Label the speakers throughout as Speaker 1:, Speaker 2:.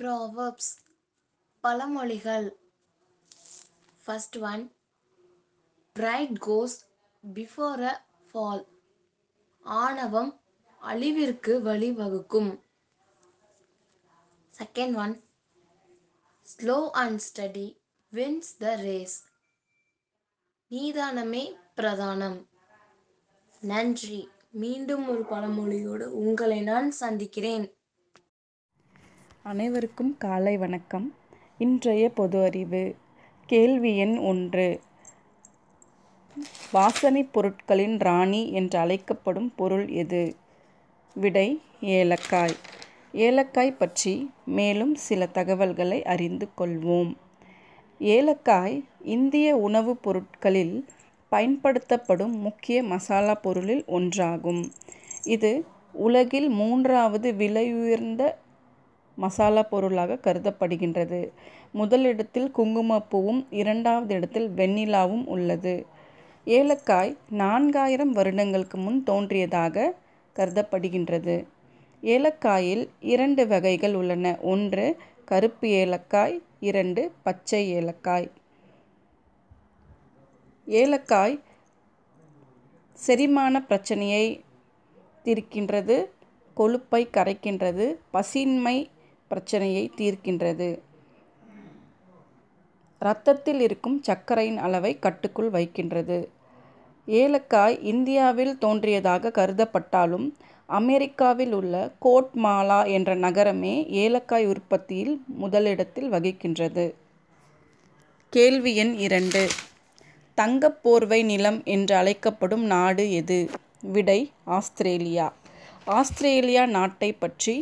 Speaker 1: Proverbs பழமொழிகள். First one pride goes before a fall ஆணவம் அழிவிற்கு வழிவகுக்கும். Second one slow and steady wins the race நீதானமே பிரதானம். நன்றி. மீண்டும் ஒரு பழமொழியோடு உங்களை நான் சந்திக்கிறேன்.
Speaker 2: அனைவருக்கும் காலை வணக்கம். இன்றைய பொது அறிவு கேள்வி எண் ஒன்று. வாசனைப் பொருட்களின் ராணி என்று அழைக்கப்படும் பொருள் எது? விடை ஏலக்காய். ஏலக்காய் பற்றி மேலும் சில தகவல்களை அறிந்து கொள்வோம். ஏலக்காய் இந்திய உணவுப் பொருட்களில் பயன்படுத்தப்படும் முக்கிய மசாலா பொருளில் ஒன்றாகும். இது உலகில் மூன்றாவது விலையுயர்ந்த மசாலா பொருளாக கருதப்படுகின்றது. முதலிடத்தில் குங்குமப்பூவும் இரண்டாவது இடத்தில் வெண்ணிலாவும் உள்ளது. ஏலக்காய் நான்காயிரம் வருடங்களுக்கு முன் தோன்றியதாக கருதப்படுகின்றது. ஏலக்காயில் இரண்டு வகைகள் உள்ளன. ஒன்று கருப்பு ஏலக்காய் இரண்டு பச்சை ஏலக்காய். ஏலக்காய் செரிமான பிரச்சனையை தீர்க்கின்றது கொழுப்பை கரைக்கின்றது பசின்மை பிரச்சனையை தீர்க்கின்றது. இரத்தத்தில் இருக்கும் சர்க்கரையின் அளவை கட்டுக்குள் வைக்கின்றது. ஏலக்காய் இந்தியாவில் தோன்றியதாக கருதப்பட்டாலும் அமெரிக்காவில் உள்ள கோட்மாலா என்ற நகரமே ஏலக்காய் உற்பத்தியில் முதலிடத்தில் வகிக்கின்றது. கேள்வி எண் இரண்டு. தங்கப் போர்வை நிலம் என்று அழைக்கப்படும் நாடு எது? விடை ஆஸ்திரேலியா. ஆஸ்திரேலியா நாட்டை பற்றி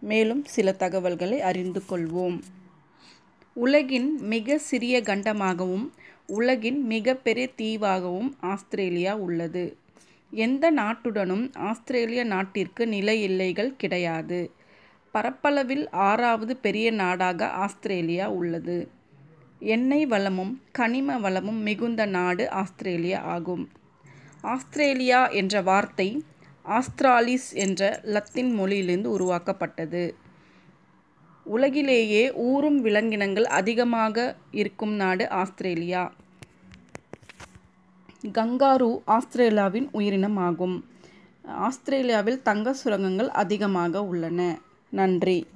Speaker 2: மேலும் சில தகவல்களை அறிந்து கொள்வோம். உலகின் மிக சிறிய கண்டமாகவும் உலகின் மிகப்பெரிய தீவாகவும் ஆஸ்திரேலியா உள்ளது. எந்த நாட்டுடனும் ஆஸ்திரேலிய நாட்டிற்கு நில எல்லைகள் கிடையாது. பரப்பளவில் ஆறாவது பெரிய நாடாக ஆஸ்திரேலியா உள்ளது. எண்ணெய் வளமும் கனிம வளமும் மிகுந்த நாடு ஆஸ்திரேலியா ஆகும். ஆஸ்திரேலியா என்ற வார்த்தை ஆஸ்திராலிஸ் என்ற லத்தீன் மொழியிலிருந்து உருவாக்கப்பட்டது. உலகிலேயே ஊறும் விலங்கினங்கள் அதிகமாக இருக்கும் நாடு ஆஸ்திரேலியா. கங்காரு ஆஸ்திரேலியாவின் உயிரினம் ஆகும். ஆஸ்திரேலியாவில் தங்க சுரங்கங்கள் அதிகமாக உள்ளன. நன்றி.